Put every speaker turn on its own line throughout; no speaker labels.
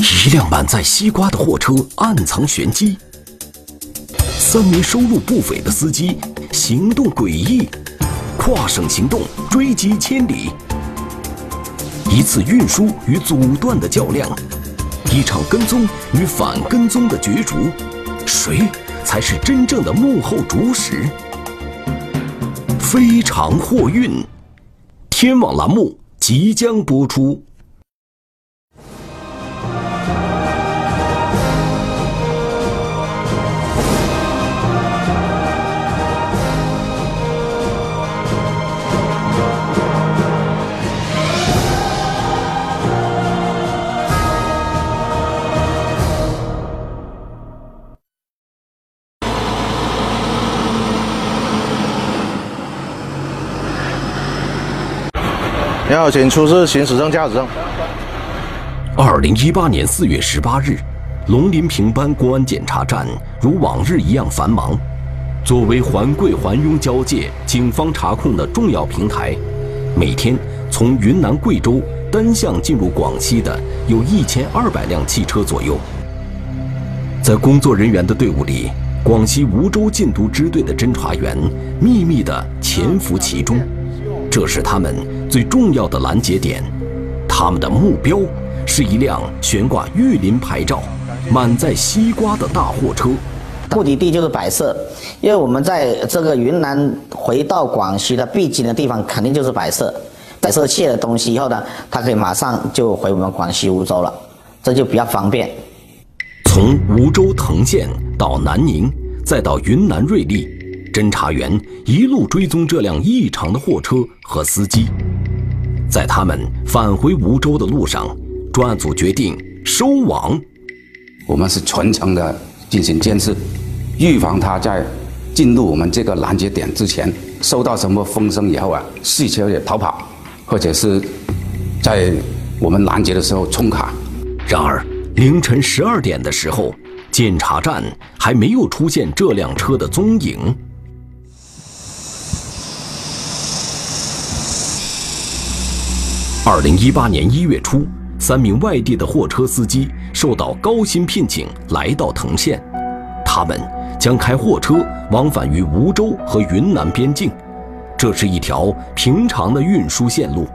一辆满载西瓜的货车暗藏玄机，三名收入不菲的司机行动诡异，跨省行动追击千里。一次运输与阻断的较量，一场跟踪与反跟踪的角逐，谁才是真正的幕后主使？非常货运，天网栏目即将播出。
你好，请出示行驶证、驾驶证。
二零一八年四月十八日，龙林平班公安检查站如往日一样繁忙。作为环桂环雍交界警方查控的重要平台，每天从云南贵州单向进入广西的有一千二百辆汽车左右。在工作人员的队伍里，广西梧州禁毒支队的侦查员秘密地潜伏其中。这是他们最重要的拦截点，他们的目标是一辆悬挂玉林牌照、满载西瓜的大货车。
目的地就是百色，因为我们在这个云南回到广西的必经的地方，肯定就是百色。百色卸了东西以后呢，他可以马上就回我们广西梧州了，这就比较方便。
从梧州藤县到南宁，再到云南瑞丽。侦查员一路追踪这辆异常的货车和司机，在他们返回梧州的路上，专案组决定收网。
我们是全程的进行监视，预防他在进入我们这个拦截点之前，收到什么风声以后啊，汽车也逃跑，或者是在我们拦截的时候冲卡。
然而，凌晨十二点的时候，检查站还没有出现这辆车的踪影。二零一八年一月初，三名外地的货车司机受到高薪聘请，来到藤县。他们将开货车往返于梧州和云南边境，这是一条平常的运输线路。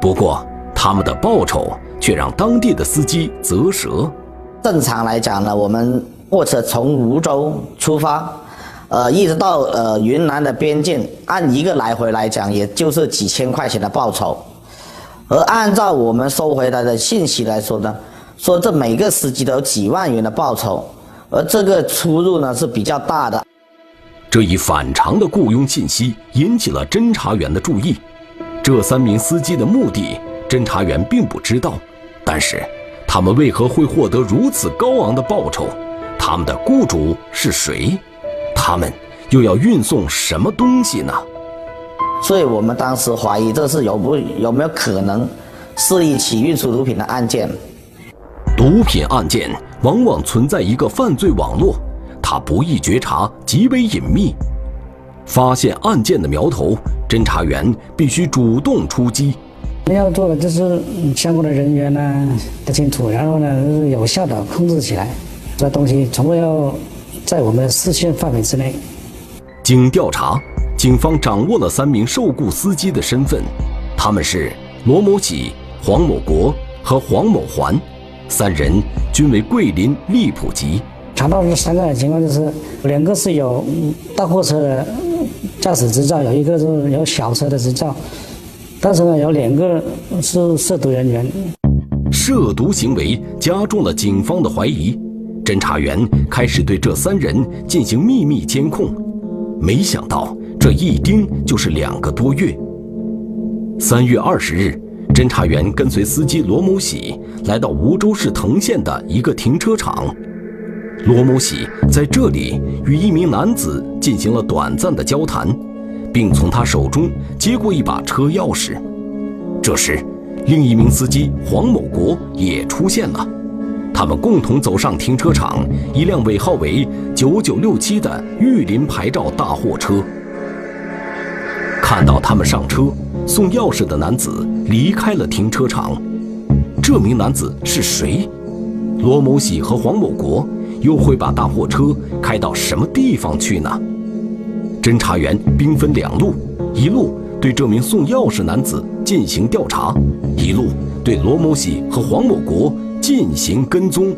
不过，他们的报酬却让当地的司机啧舌。
正常来讲呢，我们货车从梧州出发，呃，一直到呃云南的边境，按一个来回来讲，也就是几千块钱的报酬。而按照我们收回来的信息来说呢，说这每个司机都有几万元的报酬，而这个出入呢是比较大的。
这一反常的雇佣信息引起了侦查员的注意。这三名司机的目的，侦查员并不知道，但是他们为何会获得如此高昂的报酬？他们的雇主是谁？他们又要运送什么东西呢？
所以我们当时怀疑这是有不有没有可能是一起运输毒品的案件。
毒品案件往往存在一个犯罪网络，它不易觉察，极为隐秘。发现案件的苗头，侦查员必须主动出击。
我们要做的就是相关的人员呢得清楚，然后呢有效的控制起来，这东西从不要在我们的视线范围之内。
经调查。警方掌握了三名受雇司机的身份，他们是罗某喜、黄某国和黄某环，三人均为桂林荔浦籍。
查到这三个情况就是，两个是有大货车的驾驶执照，有一个是有小车的执照，但是呢，有两个是涉毒人员。
涉毒行为加重了警方的怀疑，侦查员开始对这三人进行秘密监控，没想到。这一盯就是两个多月。三月二十日，侦查员跟随司机罗某喜来到梧州市藤县的一个停车场。罗某喜在这里与一名男子进行了短暂的交谈，并从他手中接过一把车钥匙。这时，另一名司机黄某国也出现了。他们共同走上停车场，一辆尾号为九九六七的玉林牌照大货车。看到他们上车，送钥匙的男子离开了停车场。这名男子是谁？罗某喜和黄某国又会把大货车开到什么地方去呢？侦查员兵分两路，一路对这名送钥匙男子进行调查，一路对罗某喜和黄某国进行跟踪。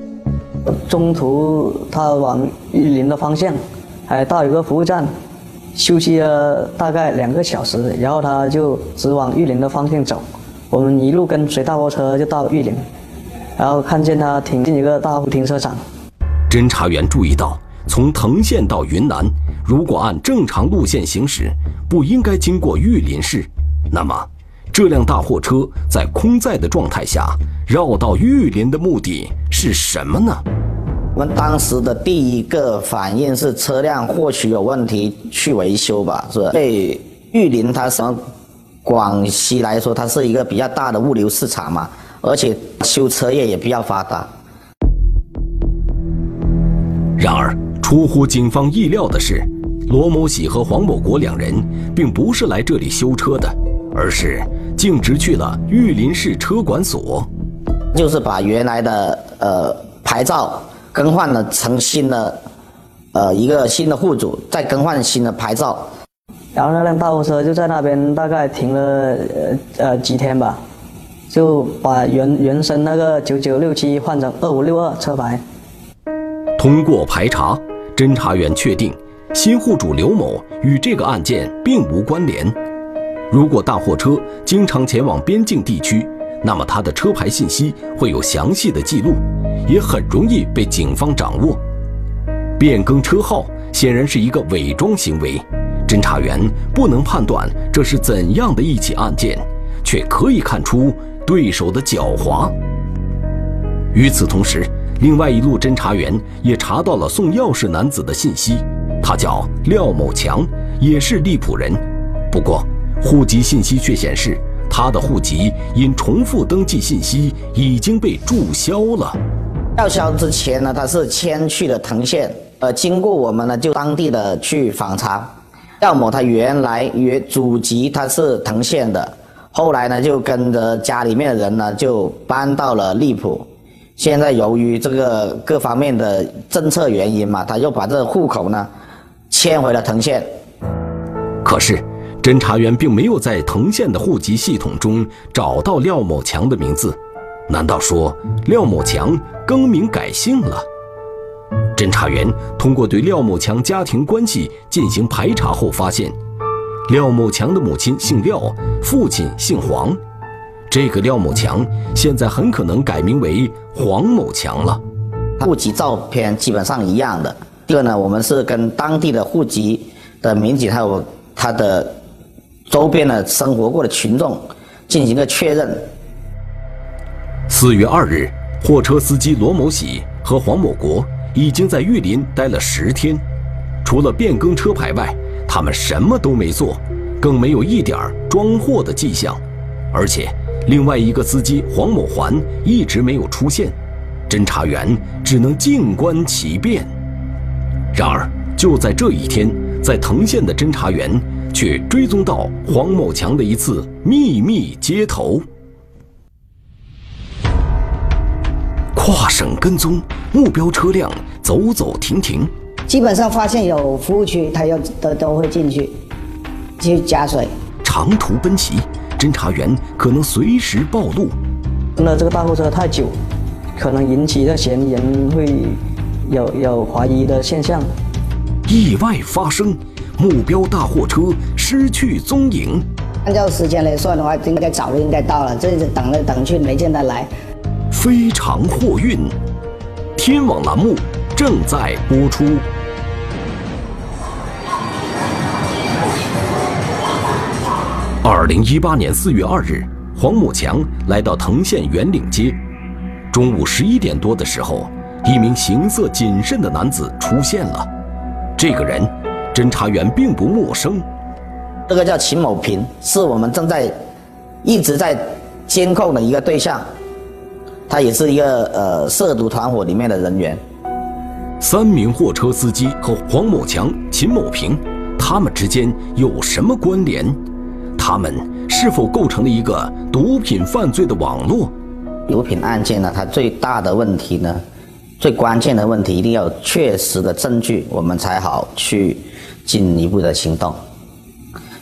中途他往玉林的方向，还到一个服务站，休息了大概两个小时，然后他就直往玉林的方向走。我们一路跟随大货车就到玉林，然后看见他停进一个大停车场。
侦查员注意到，从藤县到云南，如果按正常路线行驶，不应该经过玉林市。那么，这辆大货车在空载的状态下绕到玉林的目的是什么呢？
我们当时的第一个反应是车辆或许有问题，去维修吧，是吧？对，玉林它什么？广西来说，它是一个比较大的物流市场嘛，而且修车业也比较发达。
然而，出乎警方意料的是，罗某喜和黄某国两人并不是来这里修车的，而是径直去了玉林市车管所，
就是把原来的呃牌照更换了成新的，呃一个新的户主，再更换新的牌照。
然后那辆大货车就在那边大概停了呃呃几天吧，就把原原生那个九九六七换成二五六二车牌。
通过排查，侦查员确定新户主刘某与这个案件并无关联。如果大货车经常前往边境地区，那么他的车牌信息会有详细的记录，也很容易被警方掌握。变更车号显然是一个伪装行为。侦查员不能判断这是怎样的一起案件，却可以看出对手的狡猾。与此同时，另外一路侦查员也查到了送钥匙男子的信息，他叫廖某强，也是荔浦人。不过，户籍信息却显示他的户籍因重复登记信息已经被注销了。
吊销之前呢，他是迁去了藤县，呃，经过我们呢就当地的去访查。廖某他原来原祖籍他是藤县的，后来呢就跟着家里面的人呢就搬到了荔浦，现在由于这个各方面的政策原因嘛，他又把这个户口呢迁回了藤县。
可是，侦查员并没有在藤县的户籍系统中找到廖某强的名字，难道说廖某强更名改姓了？侦查员通过对廖某强家庭关系进行排查后发现，廖某强的母亲姓廖，父亲姓黄。这个廖某强现在很可能改名为黄某强了。
户籍照片基本上一样的。第二呢，我们是跟当地的户籍的民警还有他的周边的生活过的群众进行个确认。
四月二日，货车司机罗某喜和黄某国。已经在玉林待了十天，除了变更车牌外，他们什么都没做，更没有一点装货的迹象。而且，另外一个司机黄某环一直没有出现，侦查员只能静观其变。然而，就在这一天，在藤县的侦查员却追踪到黄某强的一次秘密接头。跨省跟踪目标车辆，走走停停。
基本上发现有服务区，他要都都会进去去加水。
长途奔袭，侦查员可能随时暴露。
跟了这个大货车太久，可能引起这嫌疑人会有有怀疑的现象。
意外发生，目标大货车失去踪影。
按照时间来算的话，应该早就应该到了，这是等来等去没见他来。
非常货运，天网栏目正在播出。二零一八年四月二日，黄某强来到藤县园岭街。中午十一点多的时候，一名行色谨慎的男子出现了。这个人，侦查员并不陌生。
这个叫秦某平，是我们正在一直在监控的一个对象。他也是一个呃涉毒团伙里面的人员。
三名货车司机和黄某强、秦某平，他们之间有什么关联？他们是否构成了一个毒品犯罪的网络？
毒品案件呢，它最大的问题呢，最关键的问题一定要有确实的证据，我们才好去进一步的行动。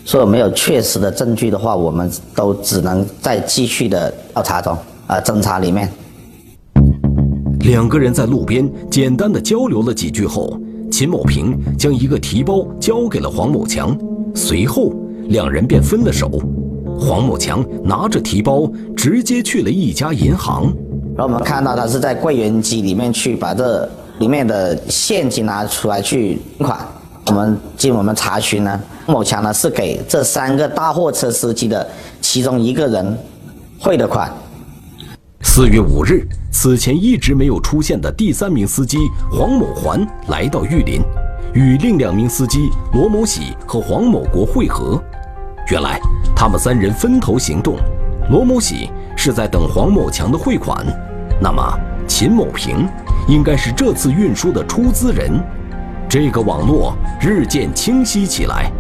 所以没有确实的证据的话，我们都只能在继续的调查中啊侦查里面。
两个人在路边简单的交流了几句后，秦某平将一个提包交给了黄某强，随后两人便分了手。黄某强拿着提包直接去了一家银行，
然后我们看到他是在柜员机里面去把这里面的现金拿出来去款。我们经我们查询呢，某强呢是给这三个大货车司机的其中一个人汇的款。
四月五日，此前一直没有出现的第三名司机黄某环来到玉林，与另两名司机罗某喜和黄某国会合。原来，他们三人分头行动，罗某喜是在等黄某强的汇款，那么秦某平应该是这次运输的出资人。这个网络日渐清晰起来。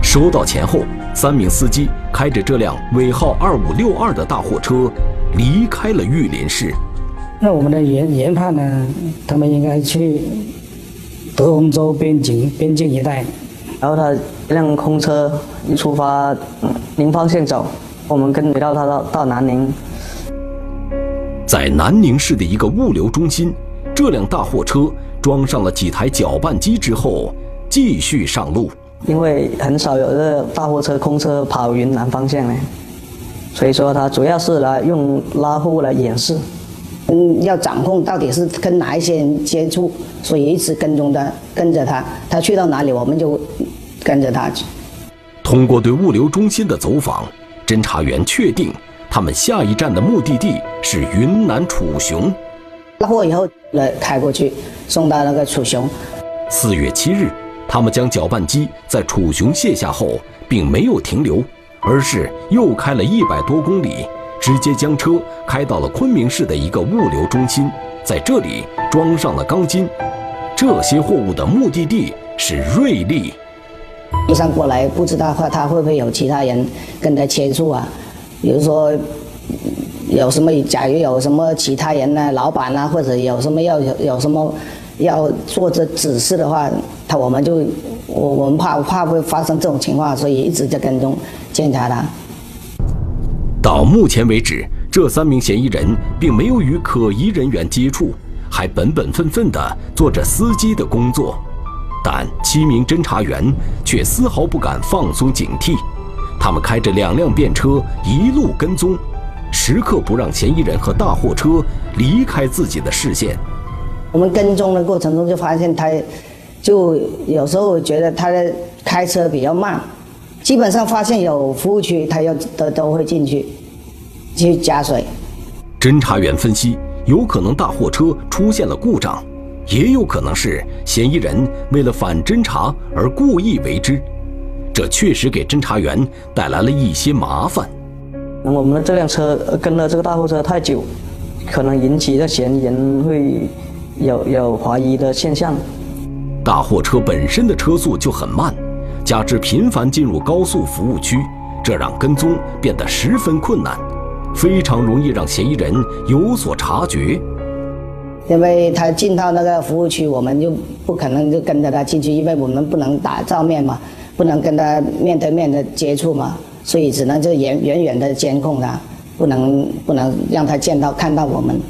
收到钱后，三名司机开着这辆尾号二五六二的大货车离开了玉林市。
那我们的研研判呢？他们应该去德宏州边境边境一带。
然后他一辆空车一出发，宁方向走，我们跟随到他到到南宁。
在南宁市的一个物流中心，这辆大货车装上了几台搅拌机之后，继续上路。
因为很少有这大货车空车跑云南方向呢，所以说他主要是来用拉货来掩饰。
嗯，要掌控到底是跟哪一些人接触，所以一直跟踪他跟着他，他去到哪里我们就跟着他去。
通过对物流中心的走访，侦查员确定他们下一站的目的地是云南楚雄。
拉货以后来开过去，送到那个楚雄。
四月七日，他们将搅拌机在楚雄卸下后，并没有停留，而是又开了一百多公里。直接将车开到了昆明市的一个物流中心，在这里装上了钢筋。这些货物的目的地是瑞丽。
一上过来，不知道话他会不会有其他人跟他接触啊？比如说有什么，假如有什么其他人呢，老板啊，或者有什么要有有什么要做这指示的话，他我们就我我们怕怕会发生这种情况，所以一直在跟踪监察他。
到目前为止，这三名嫌疑人并没有与可疑人员接触，还本本分分地做着司机的工作。但七名侦查员却丝毫不敢放松警惕，他们开着两辆便车一路跟踪，时刻不让嫌疑人和大货车离开自己的视线。
我们跟踪的过程中就发现他，就有时候觉得他的开车比较慢。基本上发现有服务区，他要都都会进去去加水。
侦查员分析，有可能大货车出现了故障，也有可能是嫌疑人为了反侦查而故意为之。这确实给侦查员带来了一些麻烦。
那我们的这辆车跟了这个大货车太久，可能引起这嫌疑人会有有怀疑的现象。
大货车本身的车速就很慢。加之频繁进入高速服务区，这让跟踪变得十分困难，非常容易让嫌疑人有所察觉。
因为他进到那个服务区，我们就不可能就跟着他进去，因为我们不能打照面嘛，不能跟他面对面的接触嘛，所以只能就远远远的监控他，不能不能让他见到看到我们。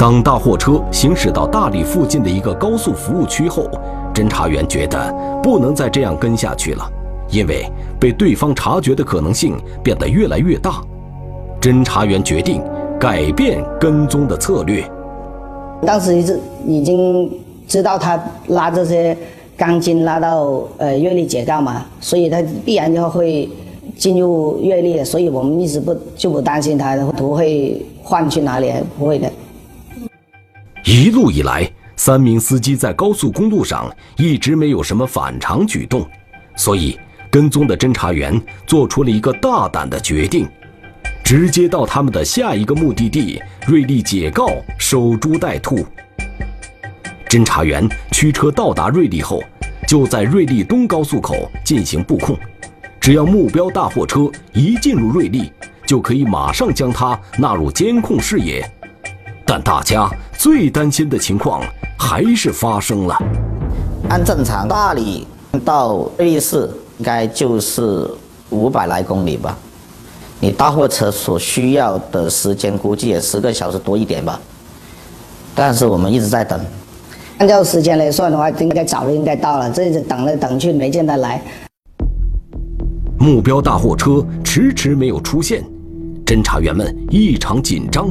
当大货车行驶到大理附近的一个高速服务区后。侦查员觉得不能再这样跟下去了，因为被对方察觉的可能性变得越来越大。侦查员决定改变跟踪的策略。
当时是已经知道他拉这些钢筋拉到呃月历解告嘛，所以他必然就会进入月历的，所以我们一直不就不担心他图会换去哪里，不会的。
一路以来。三名司机在高速公路上一直没有什么反常举动，所以跟踪的侦查员做出了一个大胆的决定，直接到他们的下一个目的地瑞丽解告守株待兔。侦查员驱车到达瑞丽后，就在瑞丽东高速口进行布控，只要目标大货车一进入瑞丽，就可以马上将它纳入监控视野。但大家最担心的情况还是发生了。
按正常，大理到瑞丽市应该就是五百来公里吧。你大货车所需要的时间估计也十个小时多一点吧。但是我们一直在等。
按照时间来算的话，应该早就应该到了，这一直等来等去没见他来。
目标大货车迟迟没有出现，侦查员们异常紧张。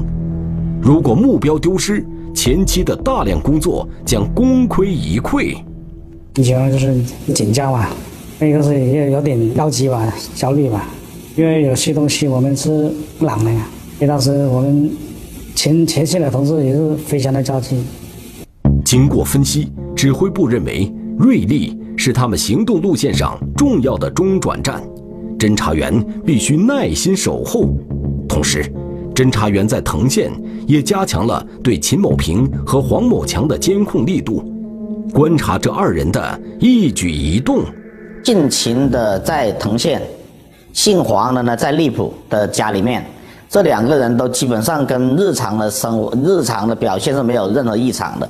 如果目标丢失，前期的大量工作将功亏一篑。
一情就是紧张吧，那个是也有点着急吧，焦虑吧，因为有些东西我们是不朗的呀。因为当时我们前前线的同志也是非常的着急。
经过分析，指挥部认为瑞丽是他们行动路线上重要的中转站，侦查员必须耐心守候。同时，侦查员在藤县也加强了对秦某平和黄某强的监控力度，观察这二人的一举一动。
近秦的在藤县，姓黄的呢在荔浦的家里面，这两个人都基本上跟日常的生活、日常的表现是没有任何异常的。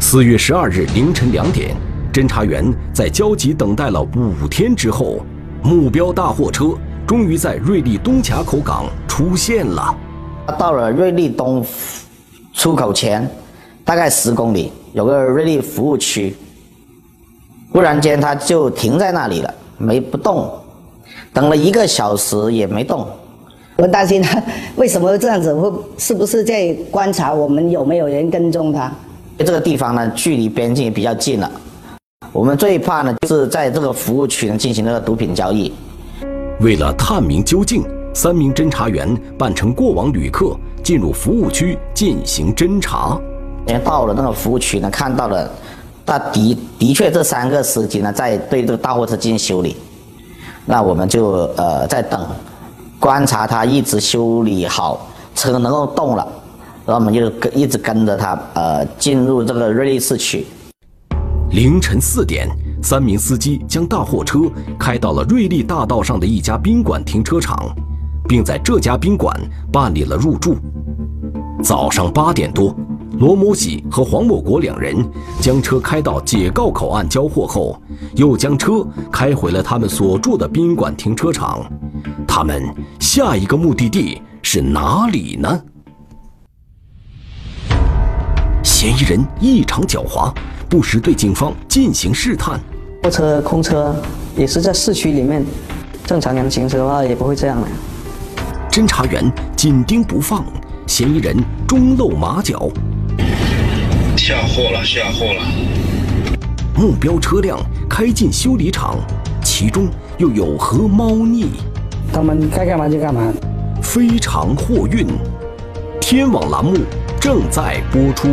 四月十二日凌晨两点，侦查员在焦急等待了五天之后，目标大货车。终于在瑞丽东卡口港出现了。
到了瑞丽东出口前，大概十公里有个瑞丽服务区。忽然间，他就停在那里了，没不动。等了一个小时也没动。
我担心他为什么这样子？会是不是在观察我们有没有人跟踪他？
这个地方呢，距离边境也比较近了。我们最怕呢，就是在这个服务区呢进行那个毒品交易。
为了探明究竟，三名侦查员扮成过往旅客进入服务区进行侦查。
到了那个服务区呢，看到了，他的的确这三个司机呢在对这个大货车进行修理。那我们就呃在等，观察他一直修理好，车能够动了，然后我们就跟一直跟着他呃进入这个瑞丽市区。
凌晨四点。三名司机将大货车开到了瑞丽大道上的一家宾馆停车场，并在这家宾馆办理了入住。早上八点多，罗某喜和黄某国两人将车开到解告口岸交货后，又将车开回了他们所住的宾馆停车场。他们下一个目的地是哪里呢？嫌疑人异常狡猾，不时对警方进行试探。
货车空车也是在市区里面，正常人行驶的话也不会这样的。
侦查员紧盯不放，嫌疑人终露马脚。
下货了，下货了！
目标车辆开进修理厂，其中又有何猫腻？
他们该干嘛就干嘛。
非常货运，天网栏目正在播出。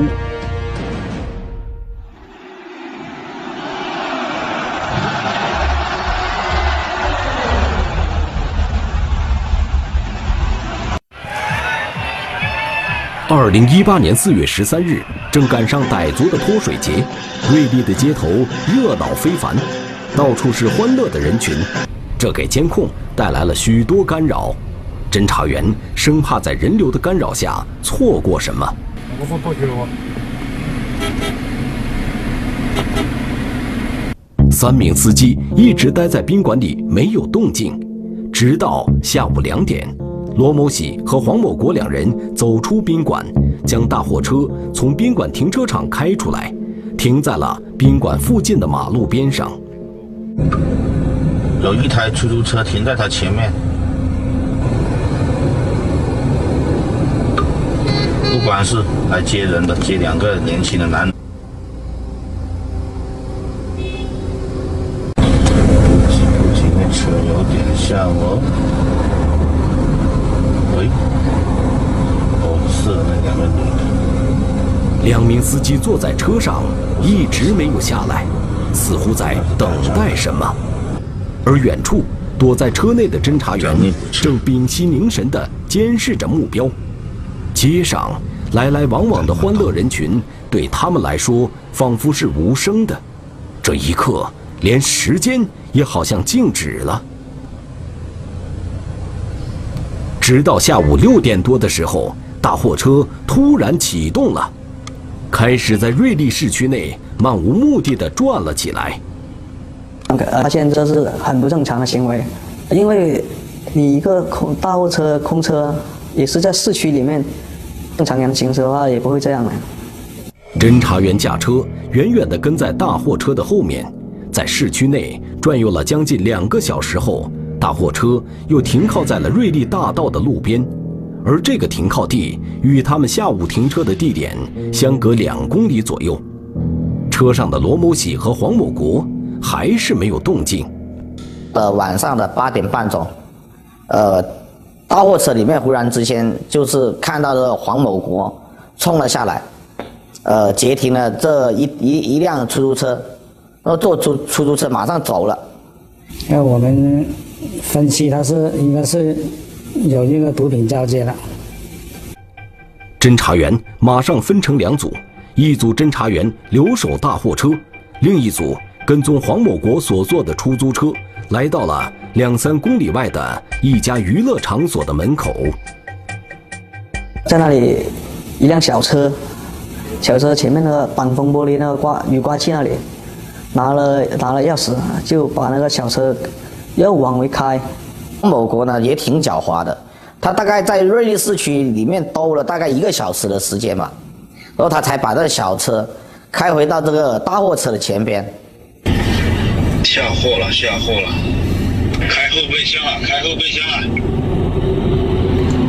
二零一八年四月十三日，正赶上傣族的泼水节，瑞丽的街头热闹非凡，到处是欢乐的人群，这给监控带来了许多干扰。侦查员生怕在人流的干扰下错过什么。三名司机一直待在宾馆里没有动静，直到下午两点。罗某喜和黄某国两人走出宾馆，将大货车从宾馆停车场开出来，停在了宾馆附近的马路边上。
有一台出租车停在他前面，不管是来接人的，接两个年轻的男人。今天车有点像哦。
两名司机坐在车上，一直没有下来，似乎在等待什么。而远处躲在车内的侦查员正屏息凝神地监视着目标。街上来来往往的欢乐人群，对他们来说仿佛是无声的。这一刻，连时间也好像静止了。直到下午六点多的时候，大货车突然启动了，开始在瑞丽市区内漫无目的的转了起来。
呃，发现这是很不正常的行为，因为你一个空大货车空车也是在市区里面，正常人行驶的话也不会这样的。
侦查员驾车远远地跟在大货车的后面，在市区内转悠了将近两个小时后，大货车又停靠在了瑞丽大道的路边，而这个停靠地与他们下午停车的地点相隔两公里左右。车上的罗某喜和黄某国还是没有动静。
呃，晚上的八点半钟，呃，大货车里面忽然之间就是看到了黄某国冲了下来。呃，截停了这一一一辆出租车，然后坐出出租车马上走了。
那我们分析他是应该是有一个毒品交接了。
侦查员马上分成两组，一组侦查员留守大货车，另一组跟踪黄某国所坐的出租车，来到了两三公里外的一家娱乐场所的门口。
在那里，一辆小车。小车前面那个挡风玻璃那个挂雨刮器那里，拿了拿了钥匙，就把那个小车又往回开。
某国呢也挺狡猾的，他大概在瑞丽市区里面兜了大概一个小时的时间吧，然后他才把这个小车开回到这个大货车的前边。
下货了，下货了，开后备箱了，开后备箱了。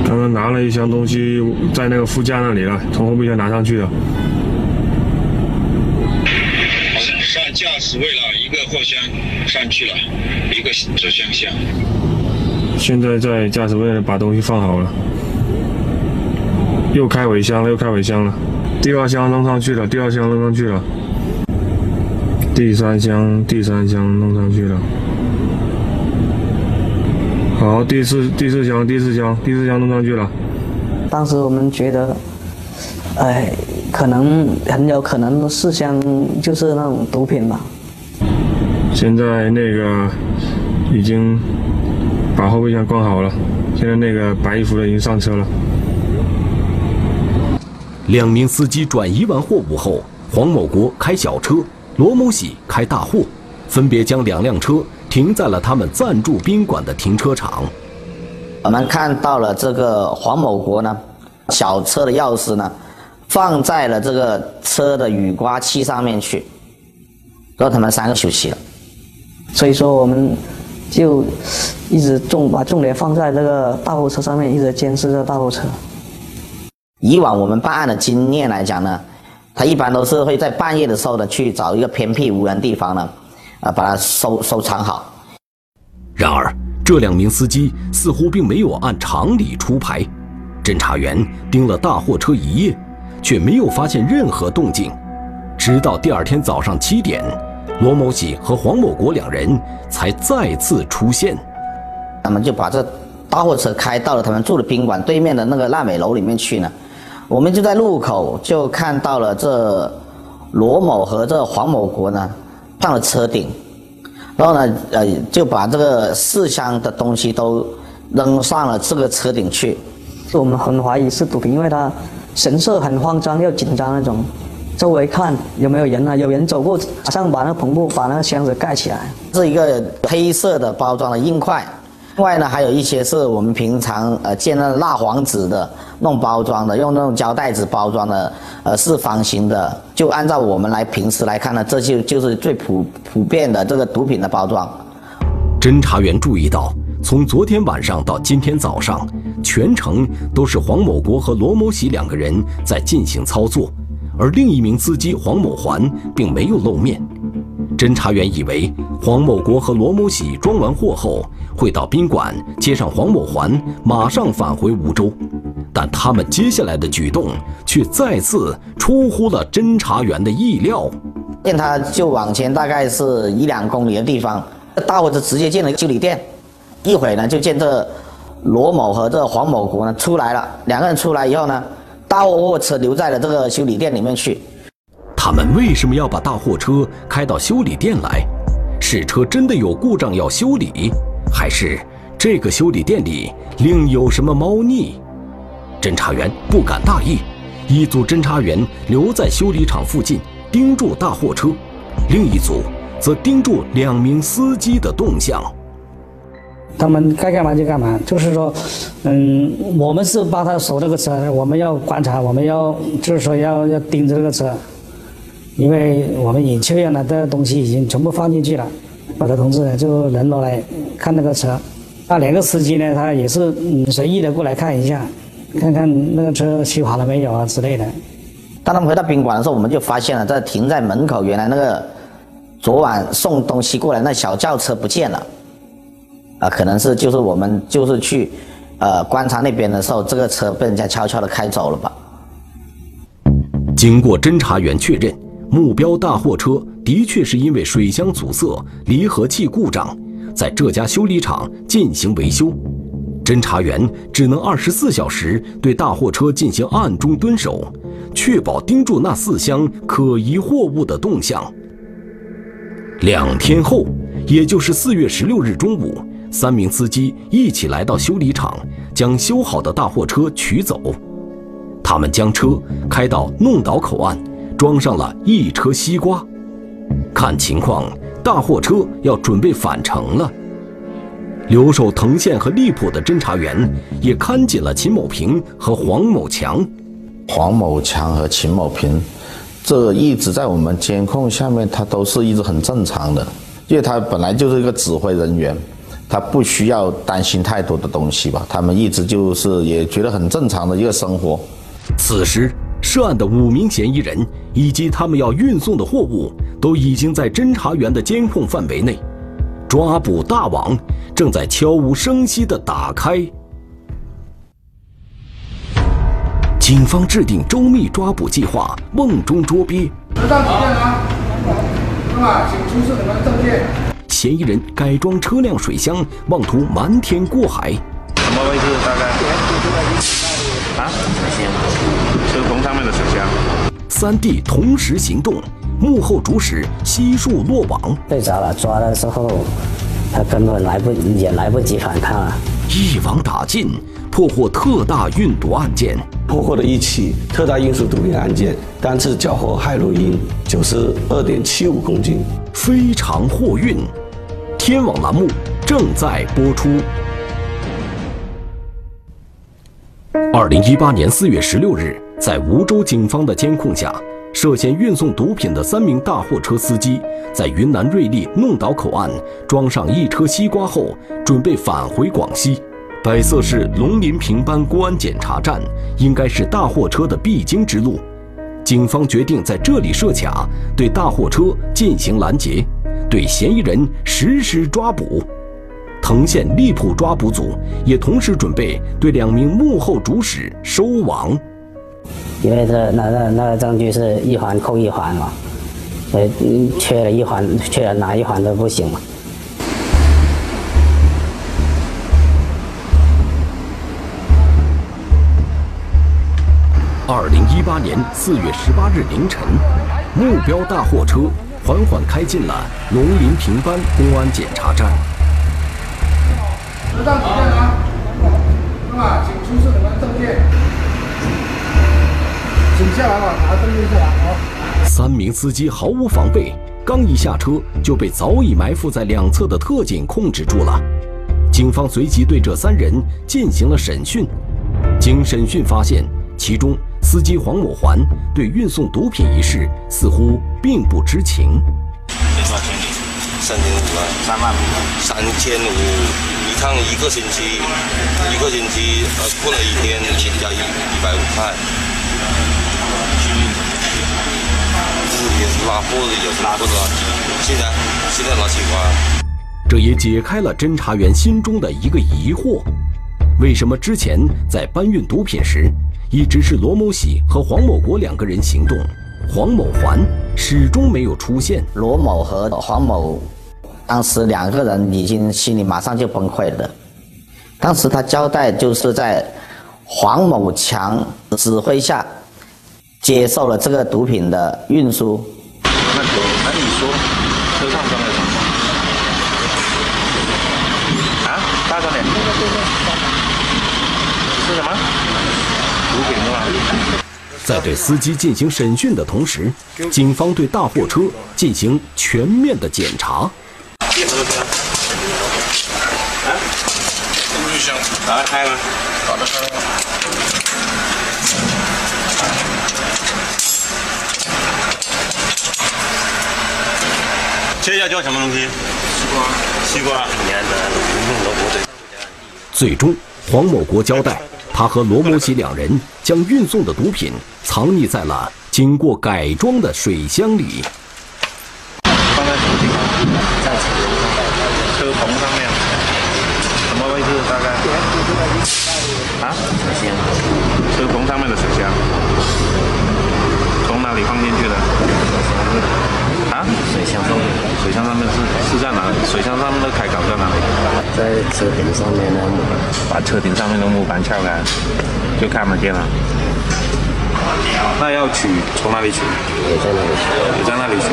刚刚拿了一箱东西在那个副驾那里了，从后备箱拿上去了。
上驾驶位了，一个货箱上去了，一个纸箱箱。
现在在驾驶位把东西放好了，又开尾箱了，又开尾箱了。第二箱弄上去了，第二箱弄上去了。第三箱，第三箱弄上去了。好，第四第四箱，第四箱，第四箱弄上去了。
当时我们觉得，哎，可能很有可能四箱就是那种毒品吧。
现在那个已经把后备箱关好了，现在那个白衣服的已经上车了。
两名司机转移完货物后，黄某国开小车，罗某喜开大货，分别将两辆车。停在了他们暂住宾馆的停车场。
我们看到了这个黄某国呢，小车的钥匙呢，放在了这个车的雨刮器上面去，然后他们三个休息了。
所以说，我们就一直重把重点放在这个大货车上面，一直监视这大货车。
以往我们办案的经验来讲呢，他一般都是会在半夜的时候呢，去找一个偏僻无人地方呢。啊，把它收收藏好。
然而，这两名司机似乎并没有按常理出牌。侦查员盯了大货车一夜，却没有发现任何动静。直到第二天早上七点，罗某喜和黄某国两人才再次出现。
他们就把这大货车开到了他们住的宾馆对面的那个烂尾楼里面去呢。我们就在路口就看到了这罗某和这黄某国呢。上了车顶，然后呢，呃，就把这个四箱的东西都扔上了这个车顶去。
我们很怀疑是毒品，因为他神色很慌张又紧张那种，周围看有没有人啊，有人走过，马上把那个篷布把那个箱子盖起来。
是一个黑色的包装的硬块。另外呢，还有一些是我们平常呃见那蜡黄纸的弄包装的，用那种胶带纸包装的，呃四方形的。就按照我们来平时来看呢，这就就是最普普遍的这个毒品的包装。
侦查员注意到，从昨天晚上到今天早上，全程都是黄某国和罗某喜两个人在进行操作，而另一名司机黄某环并没有露面。侦查员以为黄某国和罗某喜装完货后会到宾馆接上黄某环，马上返回梧州，但他们接下来的举动却再次出乎了侦查员的意料。
见他就往前大概是一两公里的地方，大伙子直接进了修理店，一会呢就见这罗某和这黄某国呢出来了，两个人出来以后呢，大货车留在了这个修理店里面去。
他们为什么要把大货车开到修理店来？是车真的有故障要修理，还是这个修理店里另有什么猫腻？侦查员不敢大意，一组侦查员留在修理厂附近盯住大货车，另一组则盯住两名司机的动向。
他们该干嘛就干嘛，就是说，嗯，我们是帮他守这个车，我们要观察，我们要就是说要要盯着这个车，因为我们营业员呢的东西已经全部放进去了，我的同志呢就轮流来看那个车，那两个司机呢他也是嗯随意的过来看一下，看看那个车修好了没有啊之类的。
当他们回到宾馆的时候，我们就发现了在停在门口，原来那个昨晚送东西过来那小轿车不见了。啊，可能是就是我们就是去，呃，观察那边的时候，这个车被人家悄悄的开走了吧。
经过侦查员确认，目标大货车的确是因为水箱阻塞、离合器故障，在这家修理厂进行维修。侦查员只能二十四小时对大货车进行暗中蹲守，确保盯住那四箱可疑货物的动向。两天后，也就是四月十六日中午。三名司机一起来到修理厂，将修好的大货车取走。他们将车开到弄岛口岸，装上了一车西瓜。看情况，大货车要准备返程了。留守藤县和荔浦的侦查员也看紧了秦某平和黄某强。
黄某强和秦某平，这一直在我们监控下面，他都是一直很正常的，因为他本来就是一个指挥人员。他不需要担心太多的东西吧？他们一直就是也觉得很正常的一个生活。
此时，涉案的五名嫌疑人以及他们要运送的货物都已经在侦查员的监控范围内，抓捕大网正在悄无声息地打开。警方制定周密抓捕计划，瓮中捉鳖。
车上几件啊？那么，请出示你们的证件。
嫌疑人改装车辆水箱，妄图瞒天过海。
什么位置？大概？啊？水箱。车棚上面的水箱。
三弟同时行动，幕后主使悉数落网。
被抓了，抓的时候他根本来不也来不及反抗啊！
一网打尽，破获特大运毒案件。
破获了一起特大运输毒品案件，单次缴获海洛因九十二点七五公斤。
非常货运。天网栏目正在播出。二零一八年四月十六日，在梧州警方的监控下，涉嫌运送毒品的三名大货车司机，在云南瑞丽弄岛口岸装上一车西瓜后，准备返回广西。百色市龙林平班公安检查站应该是大货车的必经之路，警方决定在这里设卡，对大货车进行拦截。对嫌疑人实施抓捕，藤县荔浦抓捕组也同时准备对两名幕后主使收网。
因为这那那那个证据是一环扣一环嘛，所以缺了一环，缺了哪一环都不行嘛。
二零一八年四月十八日凌晨，目标大货车。缓缓开进了龙林平班公安检查站。
车上几件啊？请出示你们证件。请下来吧，拿证件下来啊。
三名司机毫无防备，刚一下车就被早已埋伏在两侧的特警控制住了。警方随即对这三人进行了审讯。经审讯发现，其中。司机黄某环对运送毒品一事似乎并不知情。
多少钱？三千五万，三万五。三千五一趟一个星期，一个星期呃过了一天加一一百五块。也是拉货的，有时拉不拉。现在现在拉西瓜。
这也解开了侦查员心中的一个疑惑：为什么之前在搬运毒品时？一直是罗某喜和黄某国两个人行动，黄某环始终没有出现。
罗某和黄某当时两个人已经心里马上就崩溃了。当时他交代就是在黄某强指挥下接受了这个毒品的运输。
那那你说车上的了什么？啊，大概两。
在对司机进行审讯的同时，警方对大货车进行全面的检查。
打得开吗？打得开吗？这要叫什么东西？西瓜。西瓜。
最终，黄某国交代，他和罗某喜两人将运送的毒品藏匿在了经过改装的水箱里。
放在什么地方？在车棚上面。什么位置？大概？啊？水箱。车棚上面的水箱。从哪里放进去的？啊？水箱上面。水箱上面是是在哪？水箱上面的开口在哪里？
在车顶上面的木板。
把车顶上面的木板撬开，就看得见了。那要取从哪里取？
也在那里取。
也在那里取。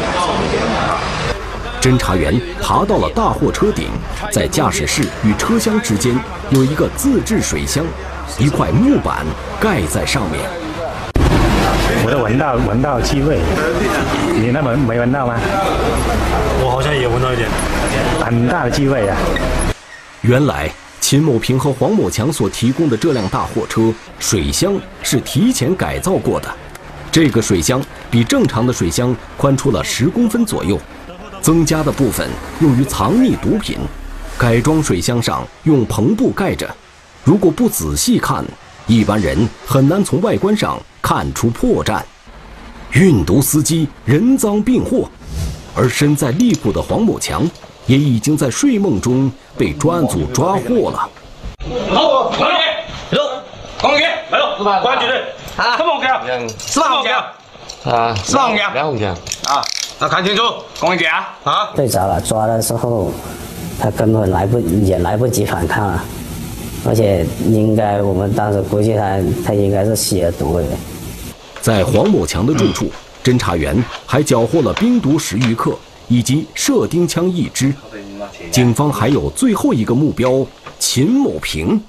侦查员爬到了大货车顶，在驾驶室与车厢之间有一个自制水箱，一块木板盖在上面。
我都闻到闻到气味，你那闻没闻到吗？
我好像也闻到一点，
很大的气味啊！
原来秦某平和黄某强所提供的这辆大货车水箱是提前改造过的，这个水箱比正常的水箱宽出了十公分左右，增加的部分用于藏匿毒品。改装水箱上用篷布盖着，如果不仔细看，一般人很难从外观上看出破绽。运毒司机人赃并获，而身在利库的黄某强也已经在睡梦中被专案组抓获了。
好，王警，走，王警，来喽，公安局的，啊，什么红枪？什么红枪？
啊，
什么红枪？
两红枪。
啊，那看清楚，公安局啊，啊，
最早了，抓的时候，他根本来不也来不及反抗了，而且应该我们当时估计他他应该是吸了毒的。
在黄某强的住处，侦查员还缴获了冰毒十余克以及射钉枪一支。警方还有最后一个目标秦某平，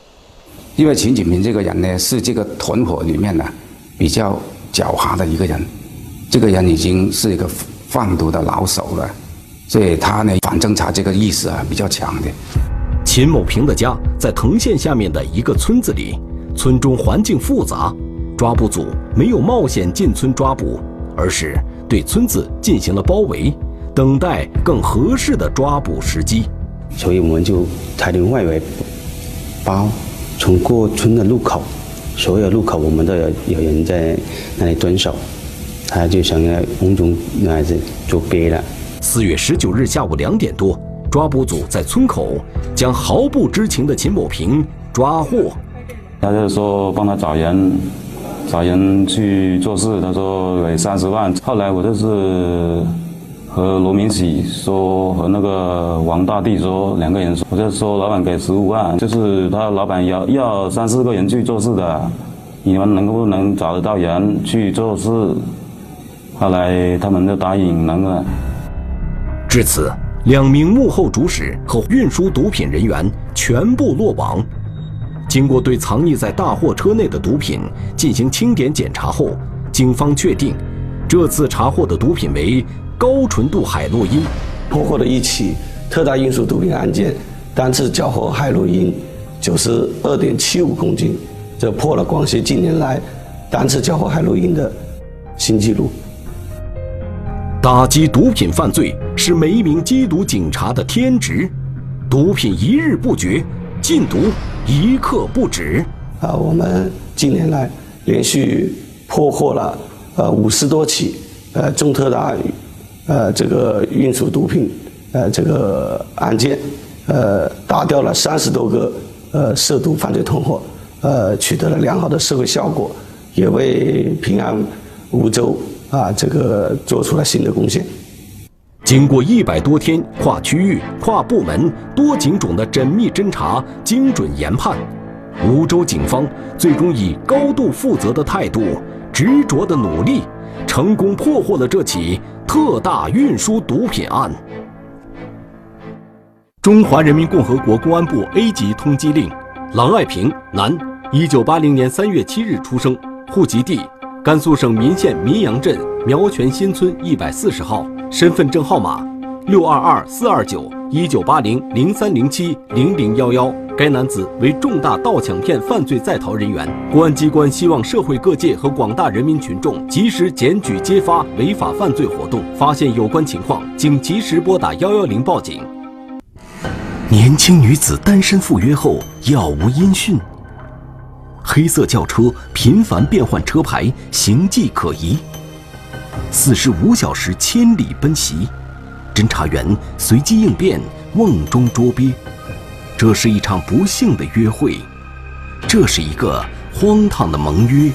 因为秦景平这个人呢，是这个团伙里面呢比较狡猾的一个人，这个人已经是一个贩毒的老手了，所以他呢反侦查这个意识啊比较强的。
秦某平的家在藤县下面的一个村子里，村中环境复杂，抓捕组没有冒险进村抓捕，而是对村子进行了包围，等待更合适的抓捕时机。
所以我们就采用外围包，从过村的路口，所有路口我们都有有人在那里蹲守，他就想要红中女孩子就憋了。
四月十九日下午两点多，抓捕组在村口将毫不知情的秦某平抓获。
他就说帮他找人，找人去做事，他说给三十万。后来我就是和罗明喜说，和那个王大帝说，两个人说，我就说老板给十五万，就是他老板要要三四个人去做事的，你们能不能找得到人去做事？后来他们就答应能了。
至此，两名幕后主使和运输毒品人员全部落网。经过对藏匿在大货车内的毒品进行清点检查后，警方确定，这次查获的毒品为高纯度海洛因。
破获了一起特大运输毒品案件，单次缴获海洛因九十二点七五公斤，这破了广西近年来单次缴获海洛因的新纪录。
打击毒品犯罪是每一名缉毒警察的天职，毒品一日不绝，禁毒一刻不止。
啊，我们近年来连续破获了呃五十多起呃重特大呃这个运输毒品呃这个案件，呃打掉了三十多个呃涉毒犯罪同伙，呃取得了良好的社会效果，也为平安梧州啊这个做出了新的贡献。
经过一百多天跨区域、跨部门、多警种的缜密侦查、精准研判，梧州警方最终以高度负责的态度、执着的努力，成功破获了这起特大运输毒品案。中华人民共和国公安部 A 级通缉令：郎爱平，男，一九八零年三月七日出生，户籍地甘肃省岷县岷阳镇苗泉新村一百四十号，身份证号码六二二四二九一九八零零三零七零零幺幺。该男子为重大盗抢骗犯罪在逃人员。公安机关希望社会各界和广大人民群众及时检举揭发违法犯罪活动，发现有关情况，请及时拨打幺幺零报警。年轻女子单身赴约后杳无音讯，黑色轿车频繁变换车牌，形迹可疑。四十五小时千里奔袭，侦查员随机应变，瓮中捉鳖。这是一场不幸的约会，这是一个荒唐的盟约，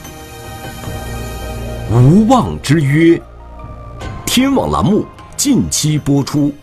无望之约。天网栏目近期播出。